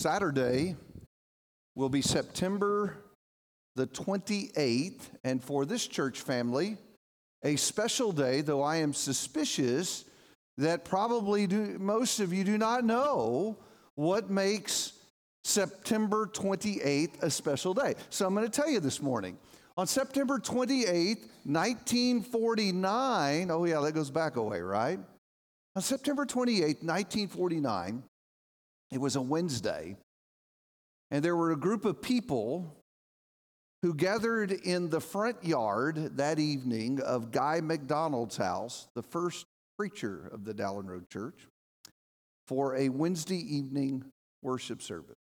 Saturday will be September the 28th, and for this church family, a special day, though I am suspicious that probably do, most of you do not know what makes September 28th a special day. So I'm going to tell you this morning. On September 28th, 1949, oh yeah, that goes back a way, right? On September 28th, 1949, it was a Wednesday, and there were a group of people who gathered in the front yard that evening of Guy McDonald's house, the first preacher of the Dowling Road Church, for a Wednesday evening worship service.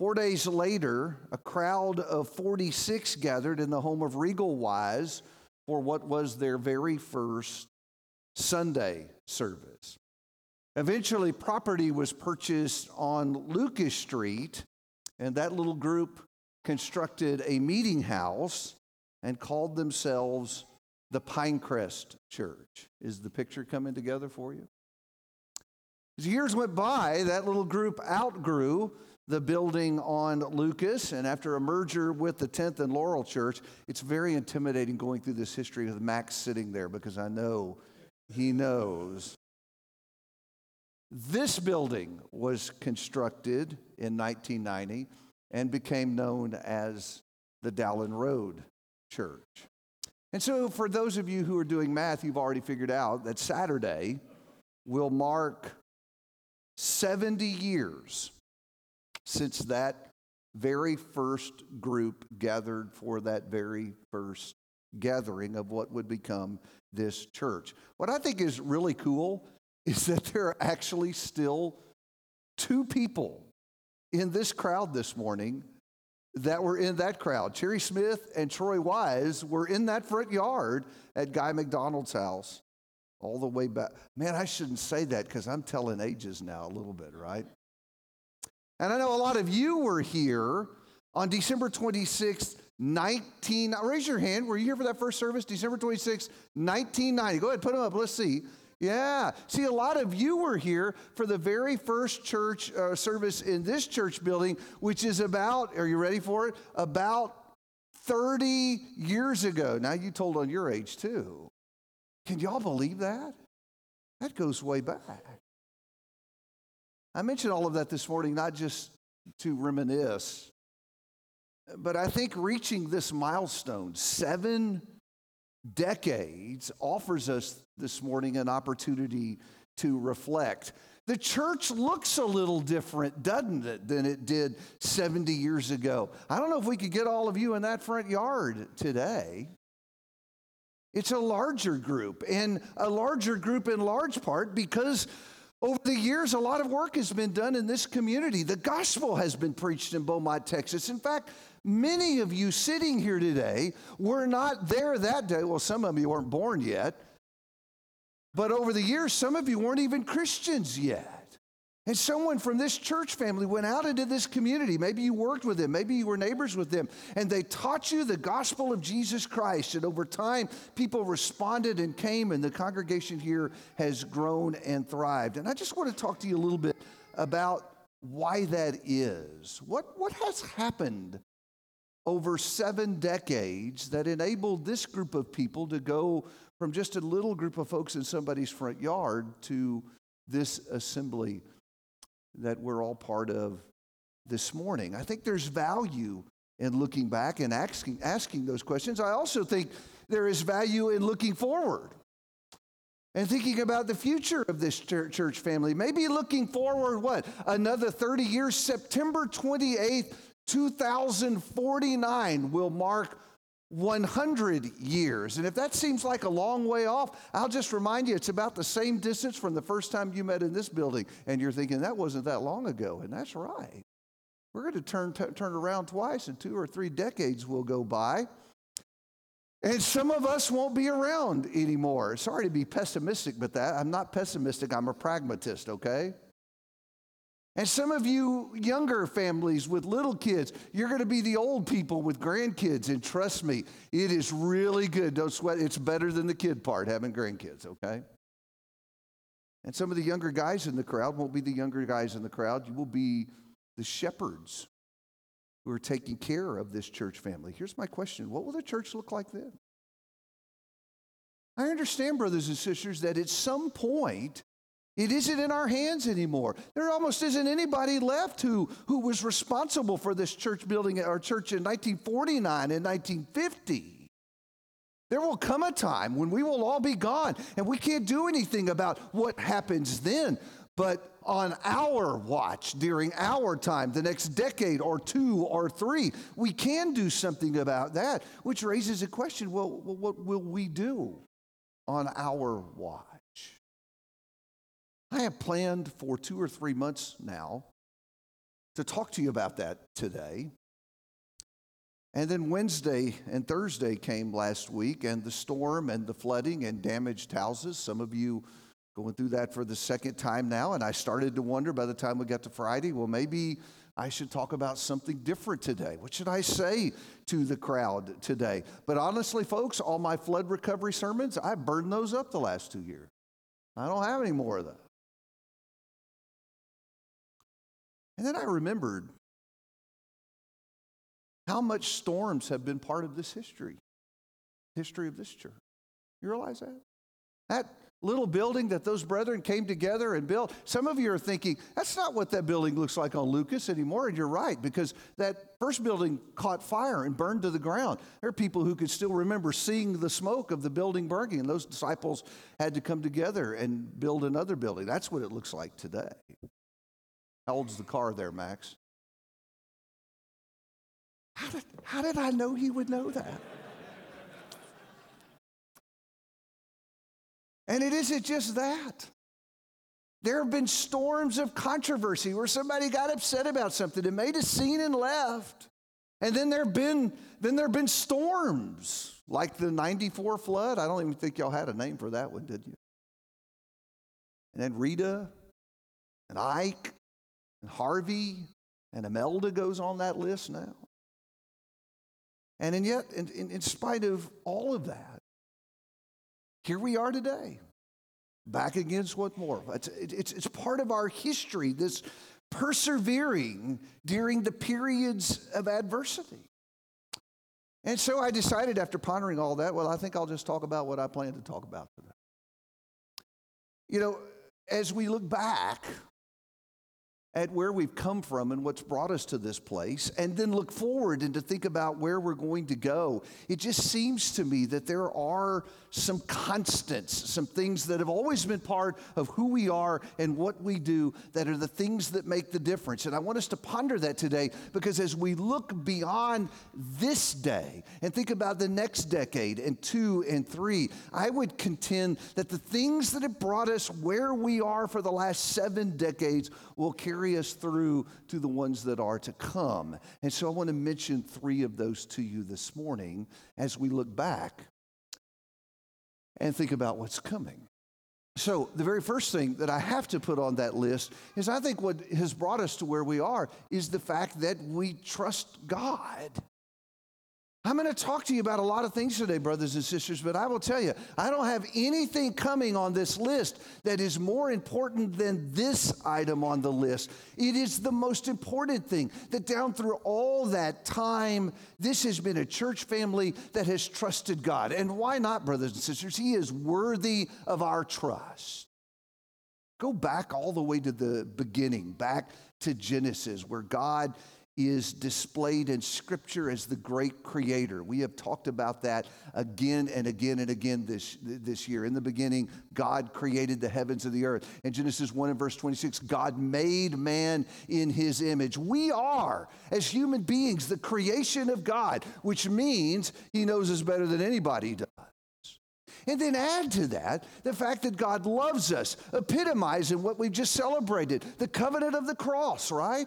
Four days later, a crowd of 46 gathered in the home of Regal Wise for what was their very first Sunday service. Eventually, property was purchased on Lucas Street, and that little group constructed a meeting house and called themselves the Pinecrest Church. Is the picture coming together for you? As years went by, that little group outgrew the building on Lucas, and after a merger with the 10th and Laurel Church, it's very intimidating going through this history with Max sitting there because I know he knows. This building was constructed in 1990 and became known as the Dowling Road Church. And so, for those of you who are doing math, you've already figured out that Saturday will mark 70 years since that very first group gathered for that very first gathering of what would become this church. What I think is really cool is that there are actually still two people in this crowd this morning that were in that crowd. Cherry Smith and Troy Wise were in that front yard at Guy McDonald's house all the way back. Man, I shouldn't say that because I'm telling ages now a little bit, right? And I know a lot of you were here on December 26th, 19. Raise your hand. Were you here for that first service? December 26th, 1990. Go ahead, put them up. Let's see. Yeah. See, a lot of you were here for the very first church uh, service in this church building, which is about, are you ready for it? About 30 years ago. Now, you told on your age too. Can y'all believe that? That goes way back. I mentioned all of that this morning, not just to reminisce, but I think reaching this milestone, seven decades, offers us this morning an opportunity to reflect. The church looks a little different, doesn't it, than it did 70 years ago. I don't know if we could get all of you in that front yard today. It's a larger group, and a larger group in large part because over the years, a lot of work has been done in this community. The gospel has been preached in Beaumont, Texas. In fact, many of you sitting here today were not there that day. Well, some of you weren't born yet. But over the years, some of you weren't even Christians yet. And someone from this church family went out into this community. Maybe you worked with them, maybe you were neighbors with them, and they taught you the gospel of Jesus Christ. And over time, people responded and came, and the congregation here has grown and thrived. And I just want to talk to you a little bit about why that is. What, what has happened over seven decades that enabled this group of people to go from just a little group of folks in somebody's front yard to this assembly that we're all part of this morning. I think there's value in looking back and asking, asking those questions. I also think there is value in looking forward and thinking about the future of this church family. Maybe looking forward, what? Another 30 years, September 28th, 2049 will mark 100 years. And if that seems like a long way off, I'll just remind you it's about the same distance from the first time you met in this building. And you're thinking, that wasn't that long ago. And that's right. We're going to turn, t- turn around twice, and two or three decades will go by. And some of us won't be around anymore. Sorry to be pessimistic, but that I'm not pessimistic, I'm a pragmatist, okay? And some of you younger families with little kids, you're going to be the old people with grandkids. And trust me, it is really good. Don't sweat. It's better than the kid part, having grandkids, okay? And some of the younger guys in the crowd won't be the younger guys in the crowd. You will be the shepherds who are taking care of this church family. Here's my question What will the church look like then? I understand, brothers and sisters, that at some point, it isn't in our hands anymore. There almost isn't anybody left who, who was responsible for this church building, our church in 1949 and 1950. There will come a time when we will all be gone and we can't do anything about what happens then. But on our watch, during our time, the next decade or two or three, we can do something about that, which raises a question well, what will we do on our watch? I have planned for two or three months now to talk to you about that today. And then Wednesday and Thursday came last week, and the storm and the flooding and damaged houses. Some of you going through that for the second time now. And I started to wonder by the time we got to Friday, well, maybe I should talk about something different today. What should I say to the crowd today? But honestly, folks, all my flood recovery sermons, I've burned those up the last two years. I don't have any more of those. And then I remembered how much storms have been part of this history, history of this church. You realize that? That little building that those brethren came together and built. Some of you are thinking, that's not what that building looks like on Lucas anymore. And you're right, because that first building caught fire and burned to the ground. There are people who could still remember seeing the smoke of the building burning, and those disciples had to come together and build another building. That's what it looks like today. How old's the car there, Max? How did, how did I know he would know that? and it isn't just that. There have been storms of controversy where somebody got upset about something and made a scene and left. And then there have been then there have been storms like the 94 flood. I don't even think y'all had a name for that one, did you? And then Rita and Ike and Harvey and Imelda goes on that list now. And, and yet, in, in, in spite of all of that, here we are today, back against what more? It's, it's, it's part of our history, this persevering during the periods of adversity. And so I decided after pondering all that, well, I think I'll just talk about what I plan to talk about today. You know, as we look back at where we've come from and what's brought us to this place, and then look forward and to think about where we're going to go. It just seems to me that there are some constants, some things that have always been part of who we are and what we do that are the things that make the difference. And I want us to ponder that today because as we look beyond this day and think about the next decade and two and three, I would contend that the things that have brought us where we are for the last seven decades will carry us through to the ones that are to come. And so I want to mention three of those to you this morning as we look back and think about what's coming. So, the very first thing that I have to put on that list is I think what has brought us to where we are is the fact that we trust God. I'm going to talk to you about a lot of things today, brothers and sisters, but I will tell you, I don't have anything coming on this list that is more important than this item on the list. It is the most important thing that down through all that time, this has been a church family that has trusted God. And why not, brothers and sisters? He is worthy of our trust. Go back all the way to the beginning, back to Genesis, where God is displayed in Scripture as the great creator. We have talked about that again and again and again this, this year. In the beginning, God created the heavens and the earth. In Genesis 1 and verse 26, God made man in his image. We are, as human beings, the creation of God, which means he knows us better than anybody does. And then add to that the fact that God loves us, epitomizing what we've just celebrated the covenant of the cross, right?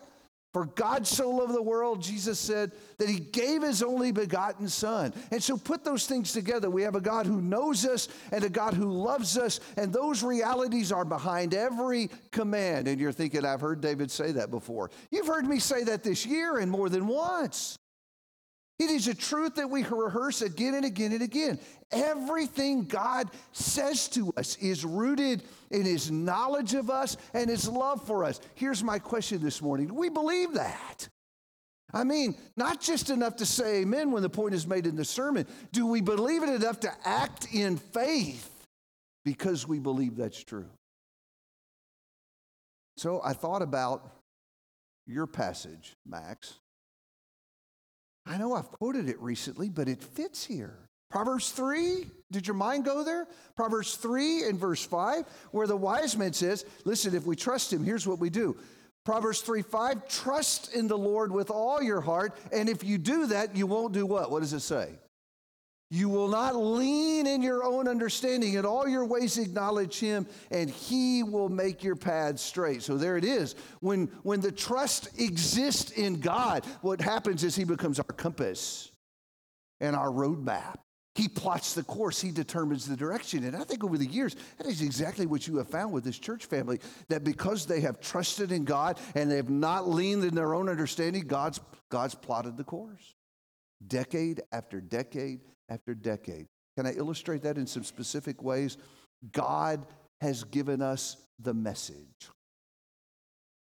For God so loved the world, Jesus said, that he gave his only begotten Son. And so put those things together. We have a God who knows us and a God who loves us, and those realities are behind every command. And you're thinking, I've heard David say that before. You've heard me say that this year and more than once. It is a truth that we rehearse again and again and again. Everything God says to us is rooted in His knowledge of us and His love for us. Here's my question this morning Do we believe that? I mean, not just enough to say amen when the point is made in the sermon. Do we believe it enough to act in faith because we believe that's true? So I thought about your passage, Max. I know I've quoted it recently, but it fits here. Proverbs 3, did your mind go there? Proverbs 3 and verse 5, where the wise man says, Listen, if we trust him, here's what we do. Proverbs 3 5, trust in the Lord with all your heart. And if you do that, you won't do what? What does it say? You will not lean in your own understanding. In all your ways, acknowledge him, and he will make your paths straight. So there it is. When, when the trust exists in God, what happens is he becomes our compass and our roadmap. He plots the course, he determines the direction. And I think over the years, that is exactly what you have found with this church family that because they have trusted in God and they have not leaned in their own understanding, God's, God's plotted the course. Decade after decade after decade. Can I illustrate that in some specific ways? God has given us the message.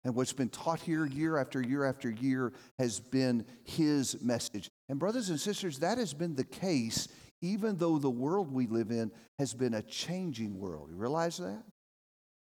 And what's been taught here year after year after year has been his message. And, brothers and sisters, that has been the case even though the world we live in has been a changing world. You realize that?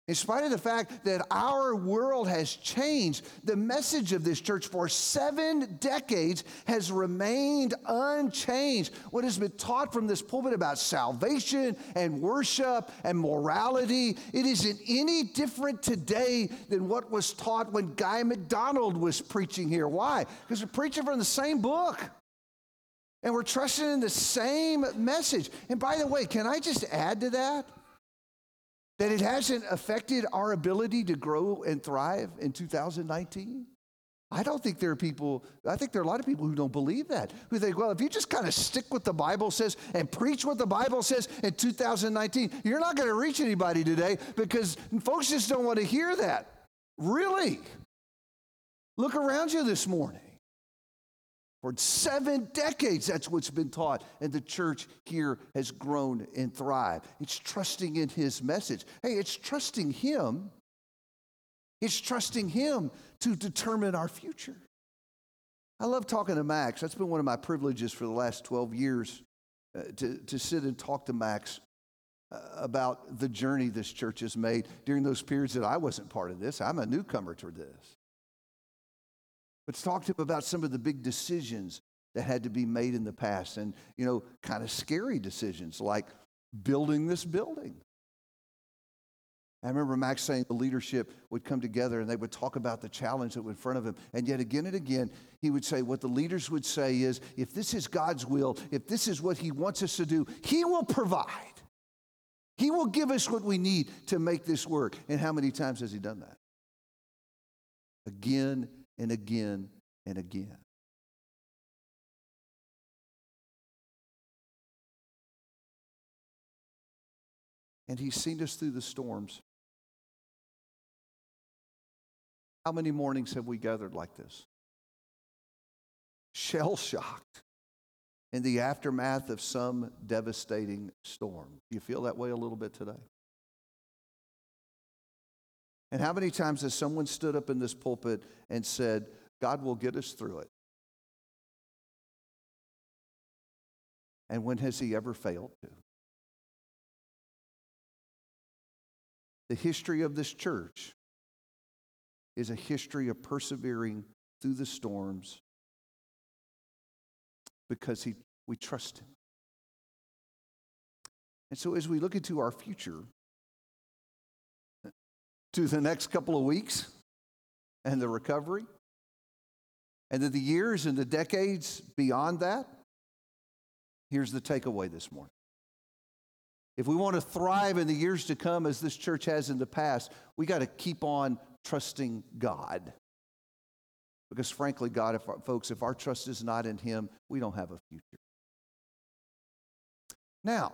In spite of the fact that our world has changed, the message of this church for seven decades has remained unchanged. What has been taught from this pulpit about salvation and worship and morality, it isn't any different today than what was taught when Guy McDonald was preaching here. Why? Because we're preaching from the same book. And we're trusting in the same message. And by the way, can I just add to that? That it hasn't affected our ability to grow and thrive in 2019? I don't think there are people, I think there are a lot of people who don't believe that, who think, well, if you just kind of stick what the Bible says and preach what the Bible says in 2019, you're not going to reach anybody today because folks just don't want to hear that. Really? Look around you this morning. For seven decades, that's what's been taught. And the church here has grown and thrived. It's trusting in his message. Hey, it's trusting him. It's trusting him to determine our future. I love talking to Max. That's been one of my privileges for the last 12 years uh, to, to sit and talk to Max uh, about the journey this church has made during those periods that I wasn't part of this. I'm a newcomer to this. Let's talk to him about some of the big decisions that had to be made in the past and, you know, kind of scary decisions like building this building. I remember Max saying the leadership would come together and they would talk about the challenge that was in front of him. And yet again and again, he would say, what the leaders would say is, if this is God's will, if this is what he wants us to do, he will provide. He will give us what we need to make this work. And how many times has he done that? Again and again and again. And he's seen us through the storms. How many mornings have we gathered like this? Shell shocked in the aftermath of some devastating storm. Do you feel that way a little bit today? And how many times has someone stood up in this pulpit and said, God will get us through it? And when has he ever failed to? The history of this church is a history of persevering through the storms because he, we trust him. And so as we look into our future, to the next couple of weeks and the recovery, and then the years and the decades beyond that, here's the takeaway this morning. If we want to thrive in the years to come as this church has in the past, we got to keep on trusting God. Because frankly, God, if our, folks, if our trust is not in Him, we don't have a future. Now,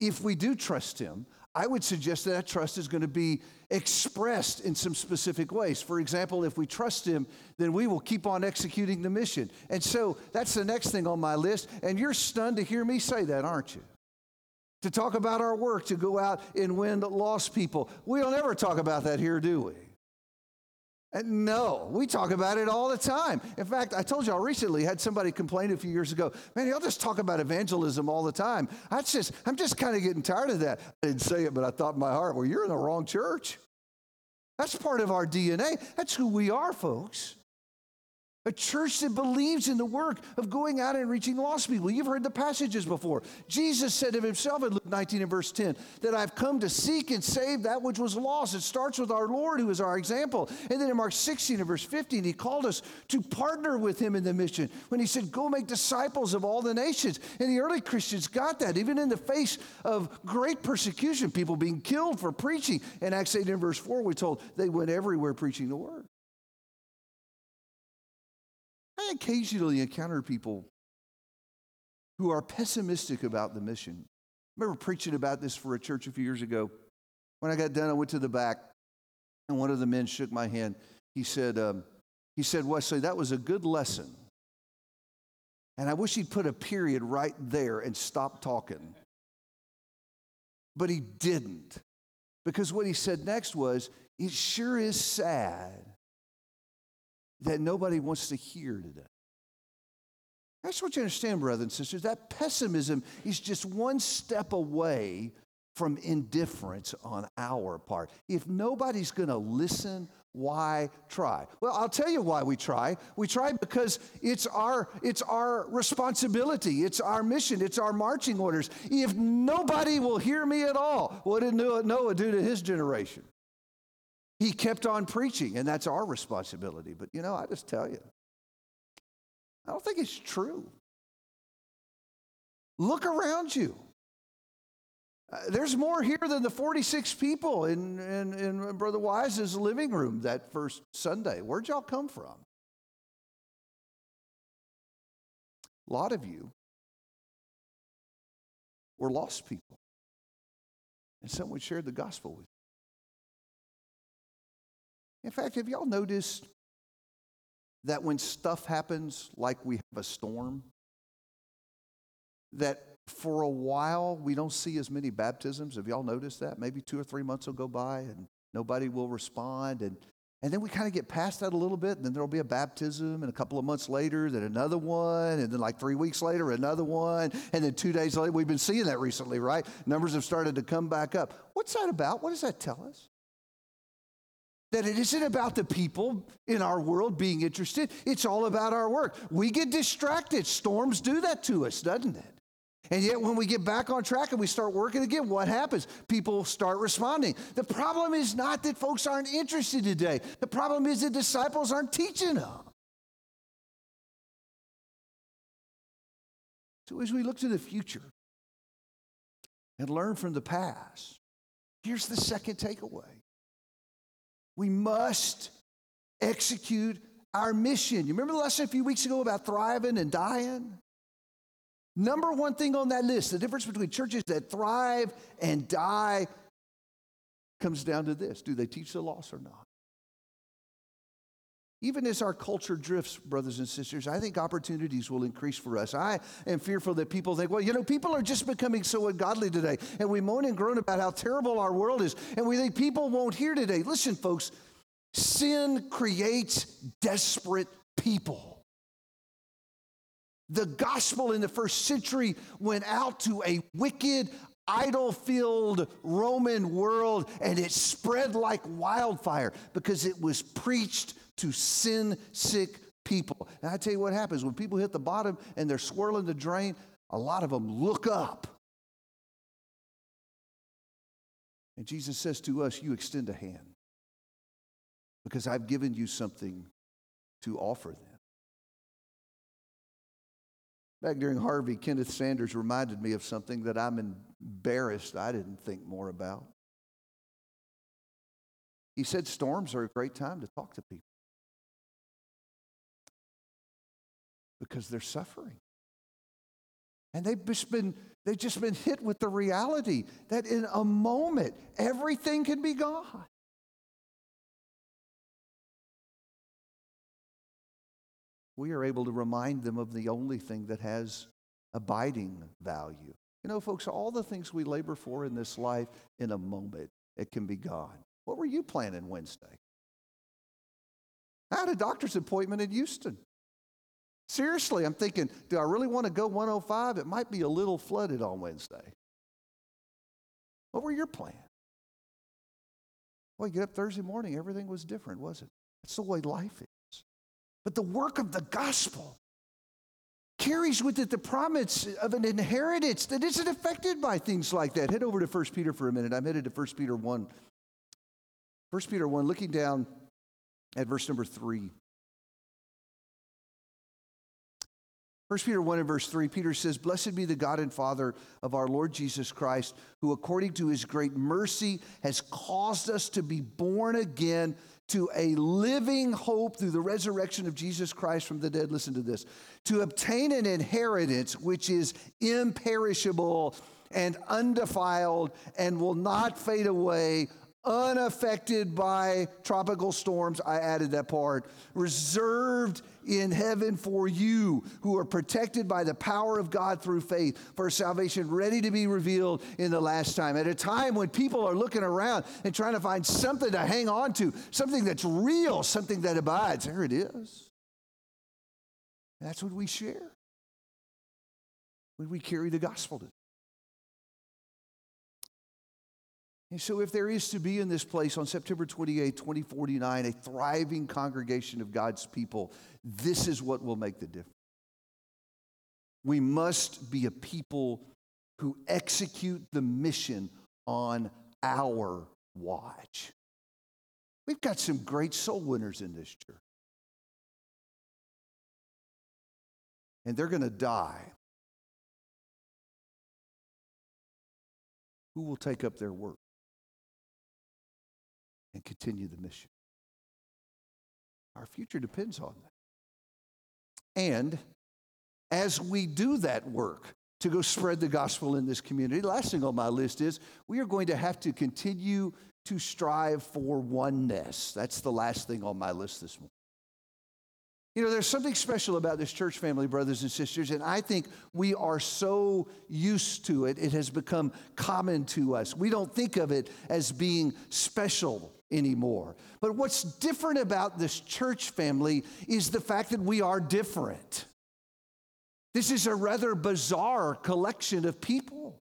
if we do trust Him, I would suggest that that trust is going to be expressed in some specific ways. For example, if we trust Him, then we will keep on executing the mission. And so that's the next thing on my list. And you're stunned to hear me say that, aren't you? To talk about our work to go out and win lost people. We don't ever talk about that here, do we? And no, we talk about it all the time. In fact, I told y'all recently, had somebody complain a few years ago, man, y'all just talk about evangelism all the time. I just, I'm just kind of getting tired of that. I didn't say it, but I thought in my heart, well, you're in the wrong church. That's part of our DNA. That's who we are, folks. A church that believes in the work of going out and reaching lost people. You've heard the passages before. Jesus said of himself in Luke 19 and verse 10 that I've come to seek and save that which was lost. It starts with our Lord, who is our example. And then in Mark 16 and verse 15, he called us to partner with him in the mission when he said, Go make disciples of all the nations. And the early Christians got that, even in the face of great persecution, people being killed for preaching. In Acts 8 and verse 4, we're told they went everywhere preaching the word. I occasionally encounter people who are pessimistic about the mission. I remember preaching about this for a church a few years ago. When I got done, I went to the back, and one of the men shook my hand. He said, um, he said, Wesley, that was a good lesson. And I wish he'd put a period right there and stop talking. But he didn't. Because what he said next was, it sure is sad that nobody wants to hear today. I just want you to understand, brothers and sisters, that pessimism is just one step away from indifference on our part. If nobody's going to listen, why try? Well, I'll tell you why we try. We try because it's our it's our responsibility, it's our mission, it's our marching orders. If nobody will hear me at all, what did Noah do to his generation? He kept on preaching, and that's our responsibility. But you know, I just tell you, I don't think it's true. Look around you. Uh, there's more here than the 46 people in, in, in Brother Wise's living room that first Sunday. Where'd y'all come from? A lot of you were lost people. And someone shared the gospel with you. In fact, have y'all noticed that when stuff happens, like we have a storm, that for a while we don't see as many baptisms? Have y'all noticed that? Maybe two or three months will go by and nobody will respond. And, and then we kind of get past that a little bit, and then there'll be a baptism, and a couple of months later, then another one, and then like three weeks later, another one, and then two days later, we've been seeing that recently, right? Numbers have started to come back up. What's that about? What does that tell us? That it isn't about the people in our world being interested, it's all about our work. We get distracted. Storms do that to us, doesn't it? And yet, when we get back on track and we start working again, what happens? People start responding. The problem is not that folks aren't interested today, the problem is the disciples aren't teaching them. So, as we look to the future and learn from the past, here's the second takeaway we must execute our mission. You remember the lesson a few weeks ago about thriving and dying? Number one thing on that list, the difference between churches that thrive and die comes down to this do they teach the lost or not? Even as our culture drifts, brothers and sisters, I think opportunities will increase for us. I am fearful that people think, well, you know, people are just becoming so ungodly today. And we moan and groan about how terrible our world is. And we think people won't hear today. Listen, folks, sin creates desperate people. The gospel in the first century went out to a wicked, idol filled Roman world, and it spread like wildfire because it was preached to sin sick people. And I tell you what happens when people hit the bottom and they're swirling the drain, a lot of them look up. And Jesus says to us, You extend a hand because I've given you something to offer them. Back during Harvey, Kenneth Sanders reminded me of something that I'm embarrassed I didn't think more about. He said storms are a great time to talk to people. Because they're suffering. And they've just been, They've just been hit with the reality that in a moment, everything can be gone. We are able to remind them of the only thing that has abiding value. You know, folks, all the things we labor for in this life, in a moment, it can be gone. What were you planning Wednesday? I had a doctor's appointment in Houston. Seriously, I'm thinking, do I really want to go 105? It might be a little flooded on Wednesday. What were your plans? Well, you get up Thursday morning, everything was different, wasn't it? That's the way life is. But the work of the gospel carries with it the promise of an inheritance that isn't affected by things like that. Head over to 1 Peter for a minute. I'm headed to 1 Peter 1. 1 Peter 1, looking down at verse number 3. 1 Peter 1 and verse 3, Peter says, Blessed be the God and Father of our Lord Jesus Christ, who according to his great mercy has caused us to be born again to a living hope through the resurrection of Jesus Christ from the dead. Listen to this to obtain an inheritance which is imperishable and undefiled and will not fade away, unaffected by tropical storms. I added that part. Reserved in heaven for you who are protected by the power of God through faith for salvation ready to be revealed in the last time. At a time when people are looking around and trying to find something to hang on to, something that's real, something that abides. There it is. That's what we share. When we carry the gospel to And so, if there is to be in this place on September 28, 2049, a thriving congregation of God's people, this is what will make the difference. We must be a people who execute the mission on our watch. We've got some great soul winners in this church. And they're going to die. Who will take up their work? And continue the mission. Our future depends on that. And as we do that work to go spread the gospel in this community, last thing on my list is we are going to have to continue to strive for oneness. That's the last thing on my list this morning. You know, there's something special about this church family, brothers and sisters, and I think we are so used to it, it has become common to us. We don't think of it as being special anymore. But what's different about this church family is the fact that we are different. This is a rather bizarre collection of people.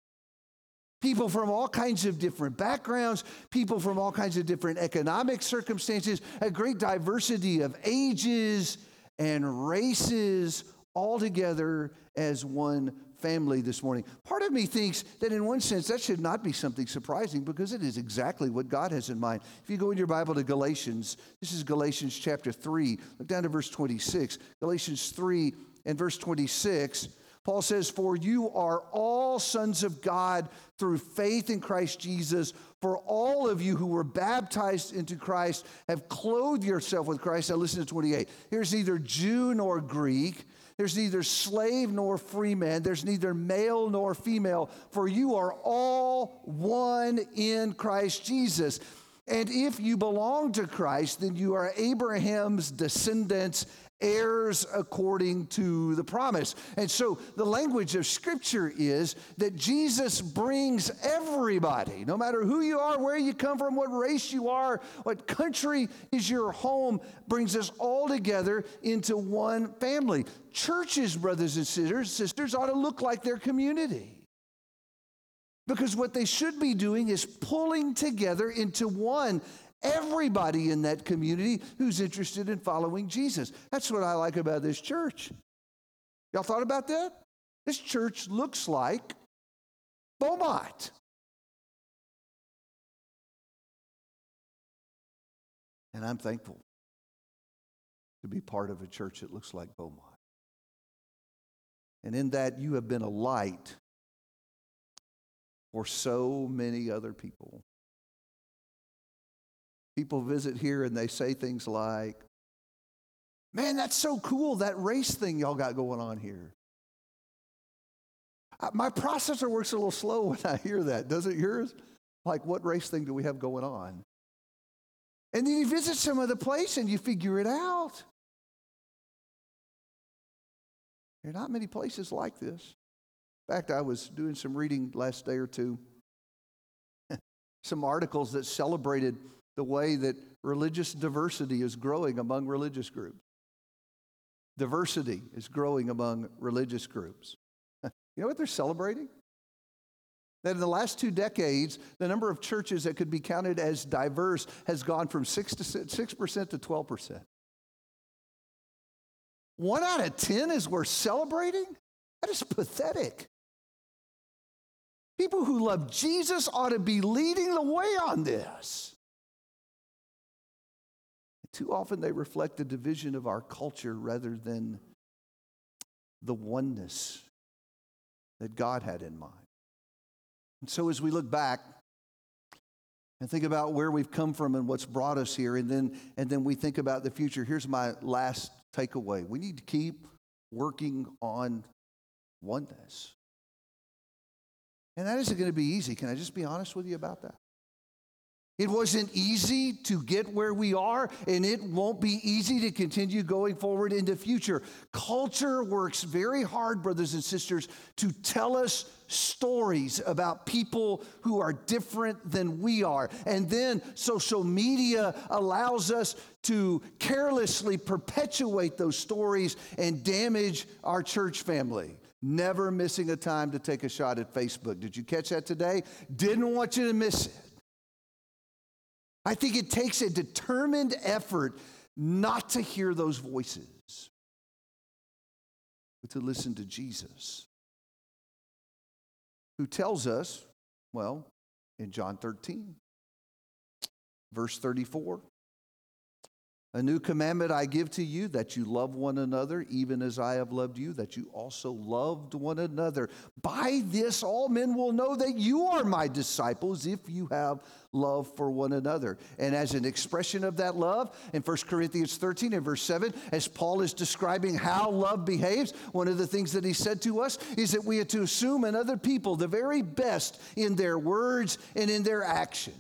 People from all kinds of different backgrounds, people from all kinds of different economic circumstances, a great diversity of ages and races, all together as one family this morning. Part of me thinks that in one sense that should not be something surprising because it is exactly what God has in mind. If you go in your Bible to Galatians, this is Galatians chapter 3, look down to verse 26. Galatians 3 and verse 26. Paul says, For you are all sons of God through faith in Christ Jesus. For all of you who were baptized into Christ have clothed yourself with Christ. Now listen to 28. Here's neither Jew nor Greek. There's neither slave nor free man. There's neither male nor female, for you are all one in Christ Jesus. And if you belong to Christ, then you are Abraham's descendants heirs according to the promise. And so the language of Scripture is that Jesus brings everybody, no matter who you are, where you come from, what race you are, what country is your home, brings us all together into one family. Churches, brothers and sisters, sisters ought to look like their community. Because what they should be doing is pulling together into one everybody in that community who's interested in following Jesus. That's what I like about this church. Y'all thought about that? This church looks like Beaumont. And I'm thankful to be part of a church that looks like Beaumont. And in that, you have been a light for so many other people. People visit here and they say things like, Man, that's so cool, that race thing y'all got going on here. My processor works a little slow when I hear that. Does it yours? Like, what race thing do we have going on? And then you visit some other place and you figure it out. There are not many places like this. In fact, I was doing some reading last day or two, some articles that celebrated the way that religious diversity is growing among religious groups. Diversity is growing among religious groups. you know what they're celebrating? That in the last two decades, the number of churches that could be counted as diverse has gone from 6 to 6% to 12%. One out of 10 is worth celebrating? That is pathetic. People who love Jesus ought to be leading the way on this. Too often they reflect the division of our culture rather than the oneness that God had in mind. And so as we look back and think about where we've come from and what's brought us here, and then, and then we think about the future, here's my last takeaway. We need to keep working on oneness. And that isn't going to be easy. Can I just be honest with you about that? It wasn't easy to get where we are, and it won't be easy to continue going forward in the future. Culture works very hard, brothers and sisters, to tell us stories about people who are different than we are. And then social media allows us to carelessly perpetuate those stories and damage our church family. Never missing a time to take a shot at Facebook. Did you catch that today? Didn't want you to miss it. I think it takes a determined effort not to hear those voices, but to listen to Jesus, who tells us, well, in John 13, verse 34, a new commandment I give to you that you love one another, even as I have loved you, that you also loved one another. By this, all men will know that you are my disciples if you have love for one another. And as an expression of that love, in 1 Corinthians 13 and verse 7, as Paul is describing how love behaves, one of the things that he said to us is that we are to assume in other people the very best in their words and in their actions.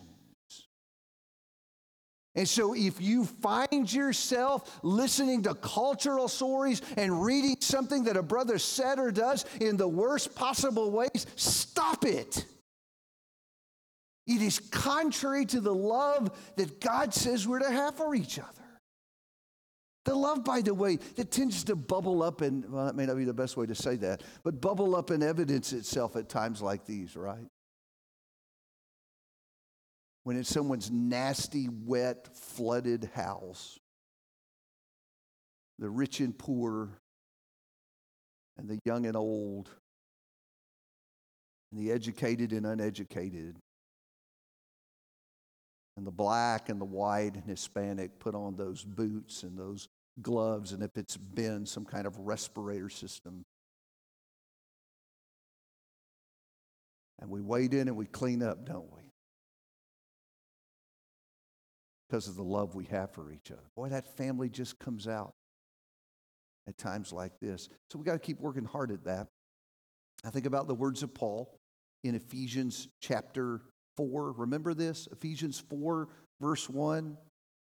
And so, if you find yourself listening to cultural stories and reading something that a brother said or does in the worst possible ways, stop it. It is contrary to the love that God says we're to have for each other. The love, by the way, that tends to bubble up, and well, that may not be the best way to say that, but bubble up and evidence itself at times like these, right? When it's someone's nasty, wet, flooded house. The rich and poor, and the young and old, and the educated and uneducated, and the black and the white and Hispanic put on those boots and those gloves, and if it's been some kind of respirator system. And we wade in and we clean up, don't we? Because of the love we have for each other. Boy, that family just comes out at times like this. So we got to keep working hard at that. I think about the words of Paul in Ephesians chapter 4. Remember this? Ephesians 4, verse 1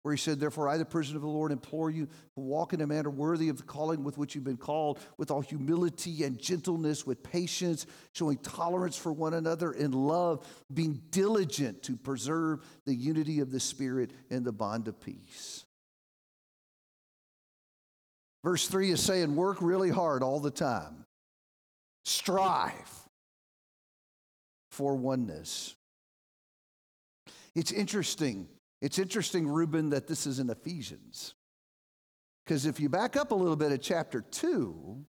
where he said, Therefore, I, the prisoner of the Lord, implore you to walk in a manner worthy of the calling with which you've been called, with all humility and gentleness, with patience, showing tolerance for one another in love, being diligent to preserve the unity of the Spirit in the bond of peace. Verse 3 is saying, Work really hard all the time, strive for oneness. It's interesting it's interesting, Reuben, that this is in Ephesians. Because if you back up a little bit at chapter 2,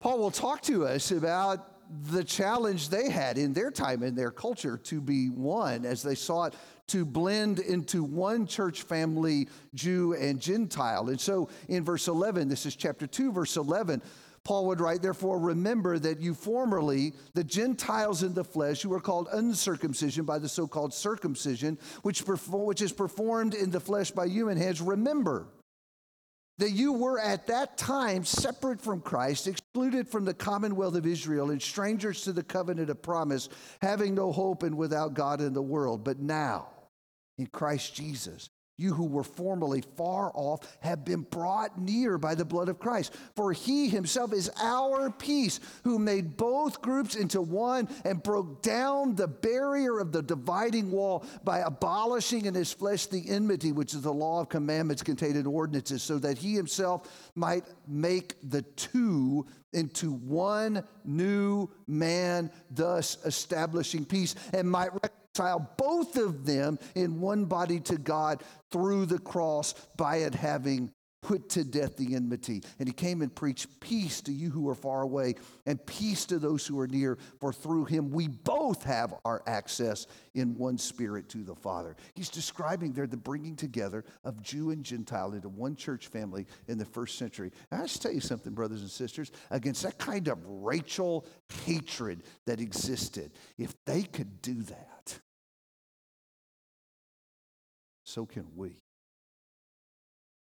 Paul will talk to us about the challenge they had in their time, in their culture, to be one as they sought to blend into one church family, Jew and Gentile. And so in verse 11, this is chapter 2, verse 11, Paul would write, Therefore, remember that you formerly, the Gentiles in the flesh, who were called uncircumcision by the so called circumcision, which, perform, which is performed in the flesh by human hands, remember that you were at that time separate from Christ, excluded from the commonwealth of Israel, and strangers to the covenant of promise, having no hope and without God in the world. But now, in Christ Jesus, you who were formerly far off have been brought near by the blood of Christ. For he himself is our peace, who made both groups into one and broke down the barrier of the dividing wall by abolishing in his flesh the enmity, which is the law of commandments contained in ordinances, so that he himself might make the two into one new man, thus establishing peace, and might reconcile both of them in one body to God through the cross by it having put to death the enmity. And he came and preached peace to you who are far away and peace to those who are near, for through him we both have our access in one spirit to the Father. He's describing there the bringing together of Jew and Gentile into one church family in the first century. And I just tell you something, brothers and sisters, against that kind of racial hatred that existed, if they could do that, so can we.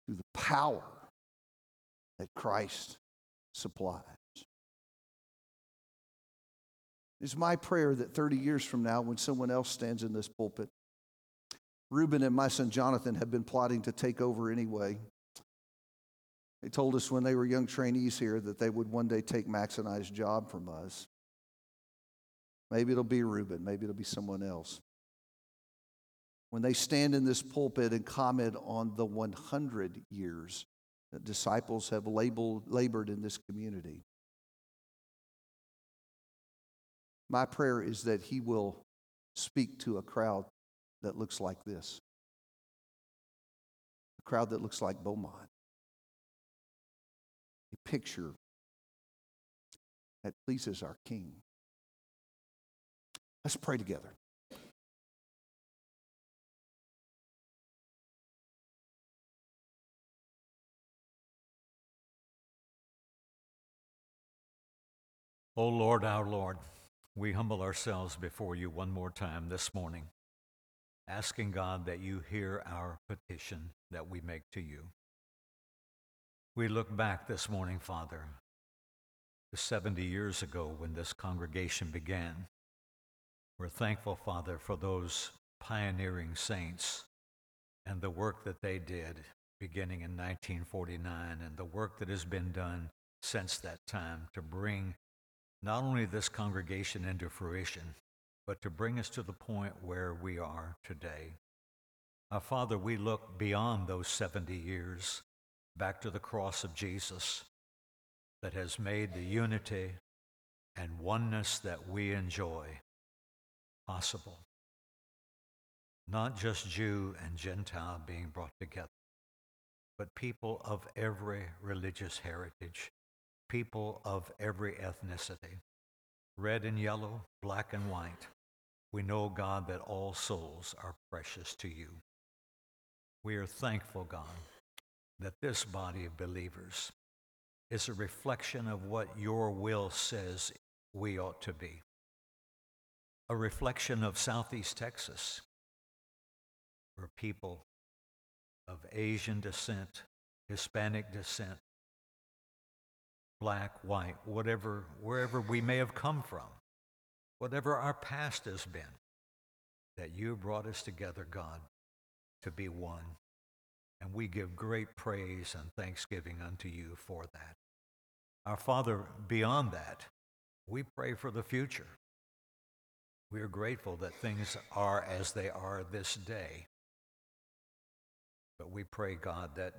Through the power that Christ supplies. It's my prayer that 30 years from now, when someone else stands in this pulpit, Reuben and my son Jonathan have been plotting to take over anyway. They told us when they were young trainees here that they would one day take Max and I's job from us. Maybe it'll be Reuben, maybe it'll be someone else when they stand in this pulpit and comment on the 100 years that disciples have labeled, labored in this community. My prayer is that he will speak to a crowd that looks like this a crowd that looks like Beaumont. A picture that pleases our King. Let's pray together. O Lord, our Lord, we humble ourselves before you one more time this morning, asking God that you hear our petition that we make to you. We look back this morning, Father, to 70 years ago when this congregation began. We're thankful, Father, for those pioneering saints and the work that they did beginning in 1949 and the work that has been done since that time to bring not only this congregation into fruition, but to bring us to the point where we are today. Our Father, we look beyond those 70 years back to the cross of Jesus that has made the unity and oneness that we enjoy possible. Not just Jew and Gentile being brought together, but people of every religious heritage people of every ethnicity, red and yellow, black and white. We know, God, that all souls are precious to you. We are thankful, God, that this body of believers is a reflection of what your will says we ought to be. A reflection of Southeast Texas, where people of Asian descent, Hispanic descent, black, white, whatever, wherever we may have come from, whatever our past has been, that you brought us together, God, to be one. And we give great praise and thanksgiving unto you for that. Our Father, beyond that, we pray for the future. We are grateful that things are as they are this day. But we pray, God, that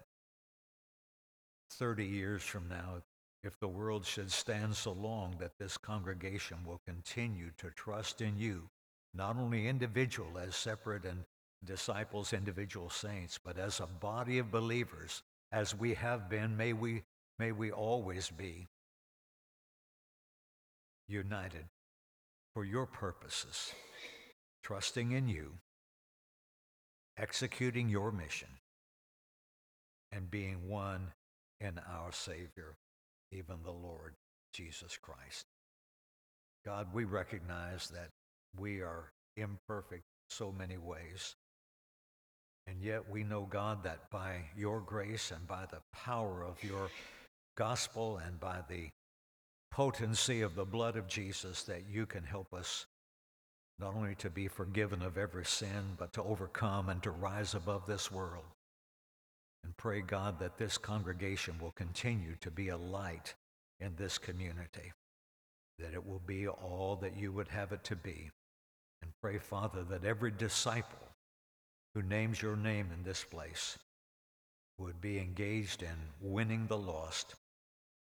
30 years from now, if the world should stand so long that this congregation will continue to trust in you, not only individual as separate and disciples, individual saints, but as a body of believers, as we have been, may we, may we always be united for your purposes, trusting in you, executing your mission, and being one in our Savior even the Lord Jesus Christ. God, we recognize that we are imperfect in so many ways. And yet we know, God, that by your grace and by the power of your gospel and by the potency of the blood of Jesus, that you can help us not only to be forgiven of every sin, but to overcome and to rise above this world. And pray, God, that this congregation will continue to be a light in this community, that it will be all that you would have it to be. And pray, Father, that every disciple who names your name in this place would be engaged in winning the lost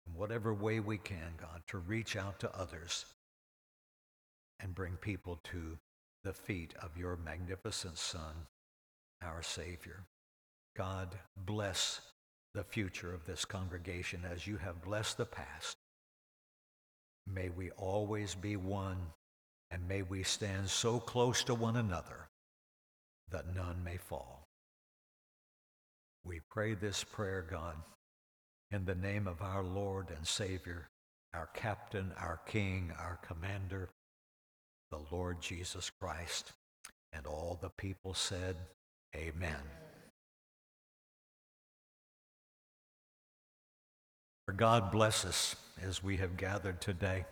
in whatever way we can, God, to reach out to others and bring people to the feet of your magnificent Son, our Savior. God, bless the future of this congregation as you have blessed the past. May we always be one, and may we stand so close to one another that none may fall. We pray this prayer, God, in the name of our Lord and Savior, our captain, our king, our commander, the Lord Jesus Christ. And all the people said, Amen. God bless us as we have gathered today.